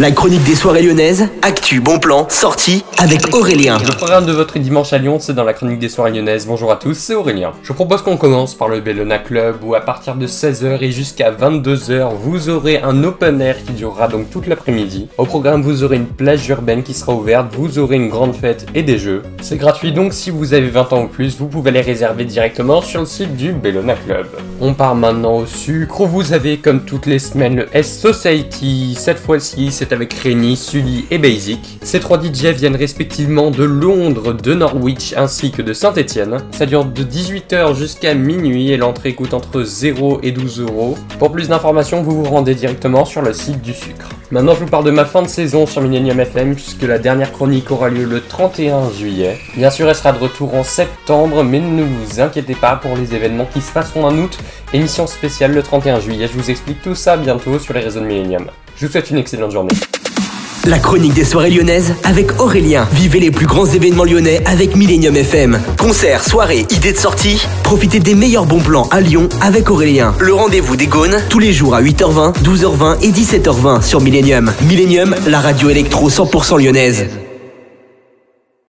La chronique des soirées lyonnaises, actu, bon plan, sortie avec Aurélien. Le programme de votre dimanche à Lyon, c'est dans la chronique des soirées lyonnaises. Bonjour à tous, c'est Aurélien. Je propose qu'on commence par le Bellona Club où à partir de 16h et jusqu'à 22h, vous aurez un open air qui durera donc toute l'après-midi. Au programme, vous aurez une plage urbaine qui sera ouverte, vous aurez une grande fête et des jeux. C'est gratuit donc si vous avez 20 ans ou plus, vous pouvez les réserver directement sur le site du Bellona Club. On part maintenant au sucre où vous avez comme toutes les semaines le S Society. Cette fois-ci, c'est avec Reni, Sully et Basic. Ces trois DJ viennent respectivement de Londres, de Norwich ainsi que de Saint-Etienne. Ça dure de 18h jusqu'à minuit et l'entrée coûte entre 0 et 12 euros. Pour plus d'informations, vous vous rendez directement sur le site du sucre. Maintenant, je vous parle de ma fin de saison sur Millennium FM, puisque la dernière chronique aura lieu le 31 juillet. Bien sûr, elle sera de retour en septembre, mais ne vous inquiétez pas pour les événements qui se passeront en août. Émission spéciale le 31 juillet, je vous explique tout ça bientôt sur les réseaux de Millennium. Je vous souhaite une excellente journée. La chronique des soirées lyonnaises avec Aurélien. Vivez les plus grands événements lyonnais avec Millennium FM. Concerts, soirées, idées de sortie. Profitez des meilleurs bons plans à Lyon avec Aurélien. Le rendez-vous des Gaunes tous les jours à 8h20, 12h20 et 17h20 sur Millennium. Millennium, la radio électro 100% lyonnaise.